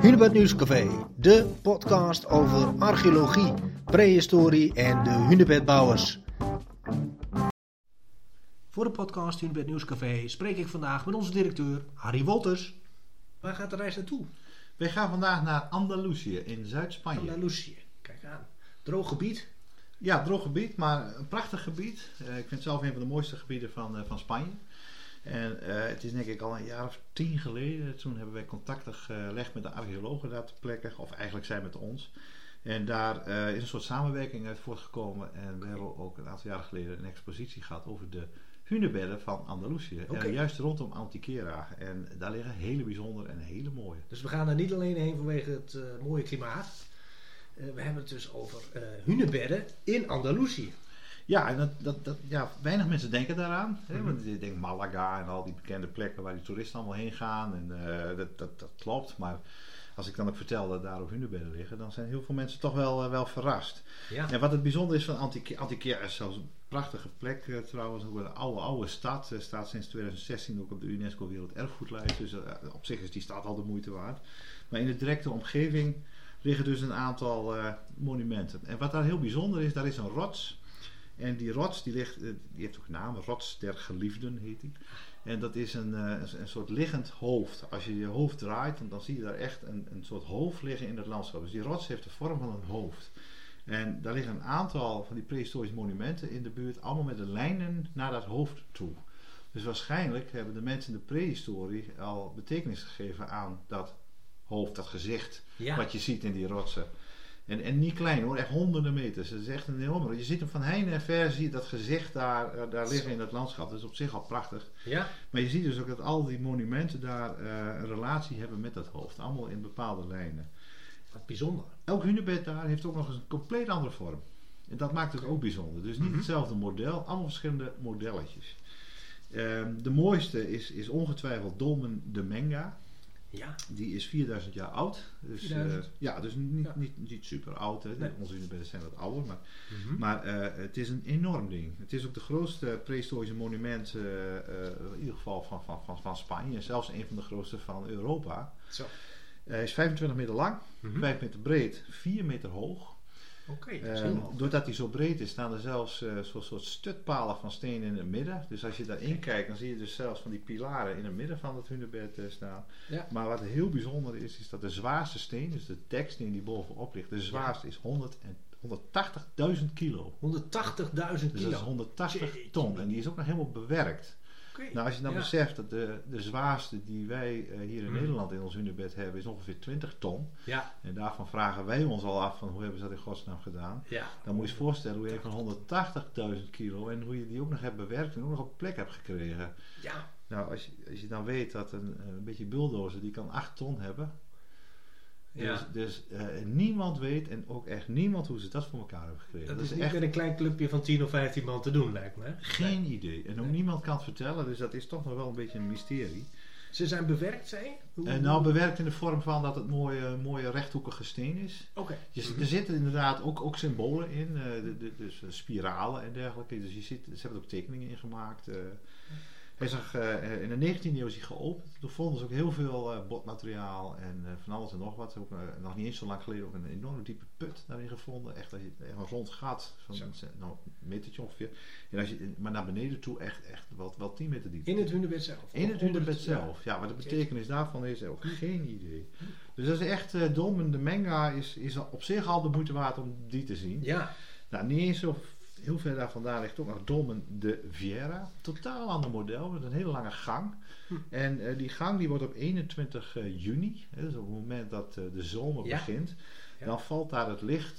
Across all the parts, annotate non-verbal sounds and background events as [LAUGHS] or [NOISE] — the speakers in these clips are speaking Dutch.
Hunebed Nieuwscafé, de podcast over archeologie, prehistorie en de hunebedbouwers. Voor de podcast Hunebed Nieuwscafé spreek ik vandaag met onze directeur Harry Wolters. Waar gaat de reis naartoe? Wij gaan vandaag naar Andalusië in Zuid-Spanje. Andalusië. Kijk aan. Droog gebied. Ja, droog gebied, maar een prachtig gebied. Eh, ik vind het zelf een van de mooiste gebieden van, eh, van Spanje. En eh, het is denk ik al een jaar of tien geleden. Toen hebben wij contacten gelegd met de archeologen daar ter plekke. Of eigenlijk zij met ons. En daar is een soort samenwerking uit voortgekomen. En we hebben ook een aantal jaren geleden een expositie gehad over de hunebedden van Andalusië. En juist rondom Antiquera. En daar liggen hele bijzondere en hele mooie. Dus we gaan er niet alleen heen vanwege het mooie klimaat. we hebben het dus over hunebedden in Andalusië. Ja, en dat, dat, dat, ja, weinig mensen denken daaraan. Hè? Mhm. Want je denkt Malaga en al die bekende plekken waar die toeristen allemaal heen gaan. En uh, dat, dat, dat klopt. Maar als ik dan ook vertel dat daar op hunebedden liggen, dan zijn heel veel mensen toch wel, uh, wel verrast. Ja. En wat het bijzonder is van Antiquera is zelfs een prachtige plek uh, trouwens. Ook een oude, oude stad. Uh, staat sinds 2016 ook op de UNESCO Werelderfgoedlijst. Dus op zich is die stad al de moeite waard. Maar in de directe omgeving liggen dus een aantal monumenten. En wat daar heel bijzonder is, daar is een rots. En die rots, die, ligt, eh, die heeft ook een naam, Rots der Geliefden heet die. En dat is een, eh, een, soort liggend hoofd. Als je je hoofd draait, dan, dan zie je daar echt een, een soort hoofd liggen in het landschap. Dus die rots heeft de vorm van een hoofd. En daar liggen een aantal van die prehistorische monumenten in de buurt, allemaal met de lijnen naar dat hoofd toe. Dus waarschijnlijk hebben de mensen in de prehistorie al betekenis gegeven aan dat hoofd, dat gezicht, wat je ziet in die rotsen. En, en niet klein hoor, echt honderden meters. Dat is echt een enorme. Je ziet hem van heine en ver, zie je dat gezicht daar, eh, daar liggen in het landschap. Dat is op zich al prachtig. Ja. Maar je ziet dus ook dat al die monumenten daar uh, een relatie hebben met dat hoofd. Allemaal in bepaalde lijnen. Wat bijzonder. Elk hunebed daar heeft ook nog eens een compleet andere vorm. En dat maakt het ook bijzonder. Dus niet mhm. hetzelfde model, allemaal verschillende modelletjes. Um, de mooiste is, is ongetwijfeld Dolmen de Menga. Ja. Die is 4000 jaar oud. Dus, uh, ja, dus niet, niet, niet super oud. Hè. Nee. Onze hunebedden zijn wat ouder. Maar, mm maar uh, het is een enorm ding. Het is ook de grootste prehistorische monument, uh, in ieder geval van, van, van, van Spanje. Zelfs een van de grootste van Europa. Zo. Hij is 25 meter lang, mm -hmm. 5 meter breed, 4 meter hoog. Okay, uh, doordat hij zo breed is, staan er zelfs uh, zo'n soort stutpalen van steen in het midden. Dus als je daarin kijkt, dan zie je dus zelfs van die pilaren in het midden van het hunebed uh, staan. Ja. Maar wat heel bijzonder is, is dat de zwaarste steen, dus de tekststeen die bovenop ligt, de zwaarste is 100 en 180.000 kilo. 180.000 kilo? Dus dat is 180 ton. En die is ook nog helemaal bewerkt. Nou, als je dan beseft dat de, de zwaarste die wij uh, hier in mm. Nederland in ons hunebed hebben, is ongeveer 20 ton. Ja. En daarvan vragen wij ons al af van hoe hebben ze dat in godsnaam gedaan. Ja. Dan moet je je voorstellen hoe je van 180.000 kilo en hoe je die ook nog hebt bewerkt en ook nog op plek hebt gekregen. Ja. Nou, als je, als je dan weet dat een, een beetje bulldozer die kan 8 ton hebben, dus, dus uh, niemand weet en ook echt niemand hoe ze dat voor elkaar hebben gekregen. Dat, is, niet echt met een klein clubje van 10 of 15 man te doen, lijkt me. Geen idee. En ook niemand kan het vertellen, dus dat is toch nog wel een beetje een mysterie. Ze zijn bewerkt, zei je? Uh, nou, bewerkt in de vorm van dat het mooie, mooie rechthoekige steen is. Oké. Dus Er zitten inderdaad ook, ook symbolen in, uh, de, de, dus spiralen en dergelijke. Dus je ziet, ze hebben er ook tekeningen in gemaakt. Hij zag, uh, in de 19e eeuw is hij geopend. Toen vonden ze ook heel veel uh, botmateriaal en uh, van alles en nog wat. Ook, nog niet eens zo lang geleden ook een enorme diepe put daarin gevonden. Echt, je, een rond gat van nou, een metertje ongeveer. En als je, maar naar beneden toe echt, echt wel, wel 10 meter diep. In het hunebed zelf? In het hunebed zelf, ja. Wat de betekenis daarvan is, ook geen idee. Dus dat is echt, uh, Dolmen de Menga is, is op zich al de moeite waard om die te zien. Ja. Nou, niet eens zo heel ver daar vandaan ligt ook nog Dolmen de Viera. Totaal ander model, met een hele lange gang. Hm. En uh, die gang die wordt op 21 uh, eh, juni, hè, dus op het moment dat uh, de zomer begint, ja. dan valt daar het licht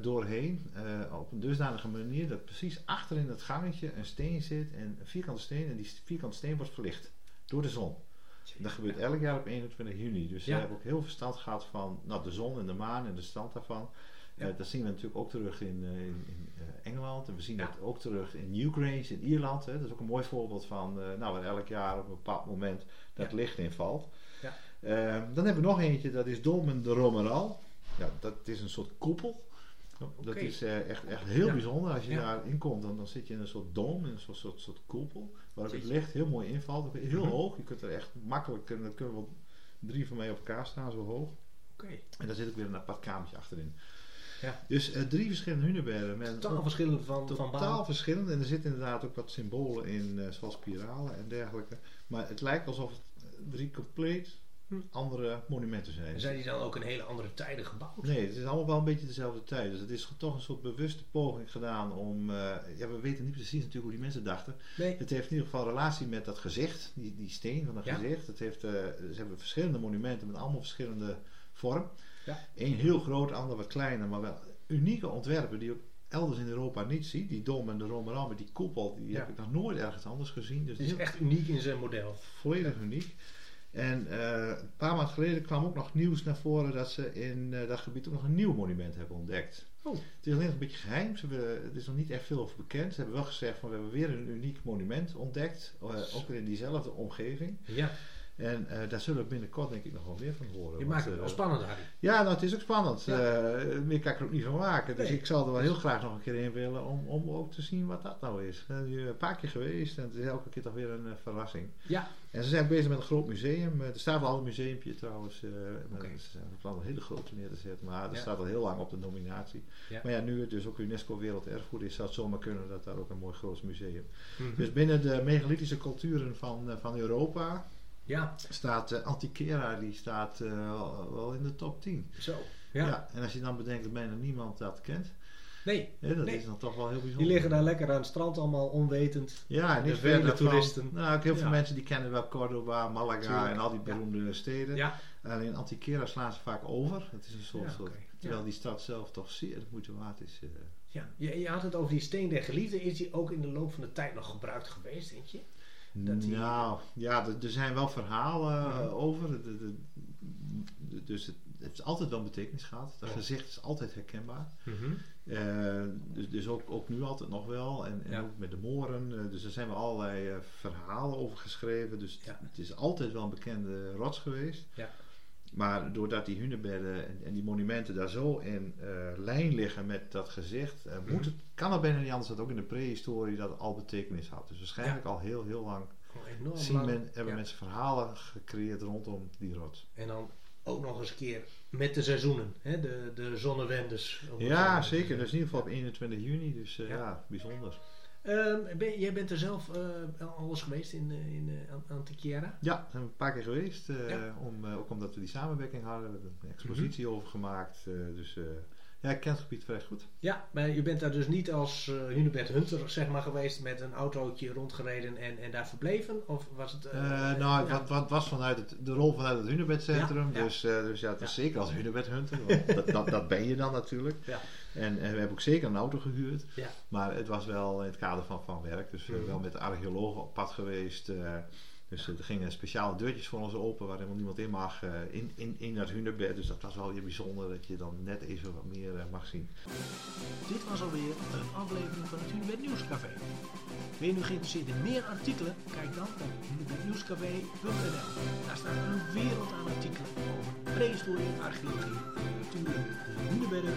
doorheen op een dusdanige manier dat precies achter in het gangetje een steen zit, en een vierkante steen, en die vierkante steen wordt verlicht door de zon. Dat gebeurt elk jaar op 21 juni. Dus ja. ze hebben ook heel verstand gehad van nou, de zon en de maan en de stand daarvan. Ja. dat zien we natuurlijk ook terug in, in, in Engeland. En we zien dat ook terug in Newgrange in Ierland. Hè. Dat is ook een mooi voorbeeld van, nou, waar elk jaar op een bepaald moment dat licht in valt. Ja. Uh, dan hebben we nog eentje, dat is Dolmen de Romeral. Ja, dat is een soort koepel. Dat is echt, echt heel bijzonder. Als je ja. daarin komt, dan, dan zit je in een soort dom, in een soort, soort, soort koepel. Waar het licht heel mooi invalt. Heel mm -hmm. hoog. Je kunt er echt makkelijk, en dat kunnen we drie van mij op elkaar staan, zo hoog. Oké. En daar zit ook weer een apart kamertje achterin. Ja. Dus eh, drie verschillende hunebedden. Met Totaal verschillend van, totaal verschillend. En er zitten inderdaad ook wat symbolen in, eh, zoals spiralen en dergelijke. Maar het lijkt alsof het eh, drie compleet Hm. andere monumenten zijn. Zijn die dan ook in hele andere tijden gebouwd? Nee, het is allemaal wel een beetje dezelfde tijd. Dus het is toch een soort bewuste poging gedaan om... ja, we weten niet precies natuurlijk hoe die mensen dachten. Nee. Het heeft in ieder geval relatie met dat gezicht, die, die steen van dat Ja. gezicht. Het heeft, ze hebben verschillende monumenten met allemaal verschillende vorm. Ja. Eén heel groot, ander wat kleiner, maar wel unieke ontwerpen die je elders in Europa niet ziet. Die dom en de Romeran met die koepel, die Ja. heb ik nog nooit ergens anders gezien. Dus Het is heel- echt uniek in zijn model. volledig uniek. En eh, een paar maanden geleden kwam ook nog nieuws naar voren dat ze in eh, dat gebied ook nog een nieuw monument hebben ontdekt. Oh. Het is alleen nog een beetje geheim, ze hebben, er is nog niet echt veel over bekend. Ze hebben wel gezegd van we hebben weer een uniek monument ontdekt, eh, ook weer in diezelfde omgeving. Ja, En eh, daar zullen we binnenkort denk ik nog wel meer van horen. je maakt het eh, wel spannend, Harry. ja, nou, het is ook spannend. Ja. Eh, meer kan ik er ook niet van maken. Dus Nee. ik zal er wel heel graag nog een keer in willen om, om ook te zien wat dat nou is. Nu een paar keer geweest en het is elke keer toch weer een eh, verrassing. Ja, En ze zijn bezig met een groot museum. Eh, Er staat al een museumpje trouwens. eh, Oké. Ze zijn van plan een hele grote neer te zetten. Maar Ja. staat al heel lang op de nominatie. Ja. Maar ja, nu het dus ook UNESCO Werelderfgoed is, zou het zomaar kunnen dat daar ook een mooi groot museum. Mhm. Dus binnen de megalithische culturen van, eh, van Europa ja, staat eh, Antiquera, die staat eh, wel, wel in de top 10. zo. Ja. En als je dan bedenkt dat bijna niemand dat kent, Nee, dat Nee. is dan toch wel heel bijzonder. die liggen daar lekker aan het strand allemaal onwetend. Ja, en vele van- toeristen. Nou, ook heel veel mensen die kennen wel Cordoba, Malaga Tuurlijk. en al die beroemde steden. Ja, Alleen Antiquera slaan ze vaak over. Het is een soort, oké. terwijl die stad zelf toch zeer de moeite waard is. eh. ja. Je, je had het over die steen der geliefde. Is die ook in de loop van de tijd nog gebruikt geweest, denk je? Dat die- Nou, ja, er- er zijn wel verhalen Mhm. over. De- de- de- dus het, het heeft altijd wel een betekenis gehad. Dat Ja. gezicht is altijd herkenbaar. Eh, dus dus ook, ook nu altijd nog wel. En, en Ja. ook met de moren. eh, dus er zijn wel allerlei eh, verhalen over geschreven. Dus Ja. het is altijd wel een bekende rots geweest. Maar doordat die hunebedden en, en die monumenten daar zo in eh, lijn liggen met dat gezicht, eh, moet Mhm. het, kan het bijna niet anders dat ook in de prehistorie dat al betekenis had. Dus waarschijnlijk al heel, heel lang zien lang. men, hebben Ja. mensen verhalen gecreëerd rondom die rots. En dan ook nog eens een keer met de seizoenen, hè? De, de zonnewendes. Ja, zeker. Dus in ieder geval op 21 juni. Dus eh, Ja. ja. bijzonder. Ehm, ben, jij bent er zelf eh, al eens geweest in, eh, in eh, Ant- Antiquiera? Ja, zijn we een paar keer geweest. eh, Ja. Mhm. om, eh, ook omdat we die samenwerking hadden. We hebben een expositie over gemaakt. eh, dus eh, ja, ik ken het gebied vrij goed. Ja, maar je bent daar dus niet als Hunebed Hunter zeg maar, geweest met een autootje rondgereden en, en daar verbleven? Of was het... eh, Eh, nou, ja. wat, wat was vanuit het, de rol vanuit het Hunebedcentrum. Ja, ja. Dus, dus ja, het is Ja. zeker als Hunebedhunter. want [LAUGHS] dat, dat, dat ben je dan natuurlijk. Ja. En, en we hebben ook zeker een auto gehuurd. Ja. Maar het was wel in het kader van, van werk. Dus eh, Mhm. wel met de archeologen op pad geweest. Dus er gingen speciale deurtjes voor ons open waar helemaal niemand in mag. eh, in, in, in dat hunebed. Dus dat was wel weer bijzonder dat je dan net even wat meer eh, mag zien. Dit was alweer een aflevering van het Hunebed Nieuwscafé. Ben je nu geïnteresseerd in meer artikelen? Kijk dan op hunebednieuwscafé.nl. Daar staat een wereld aan artikelen over prehistorie, archeologie, en natuurlijk de hunebedden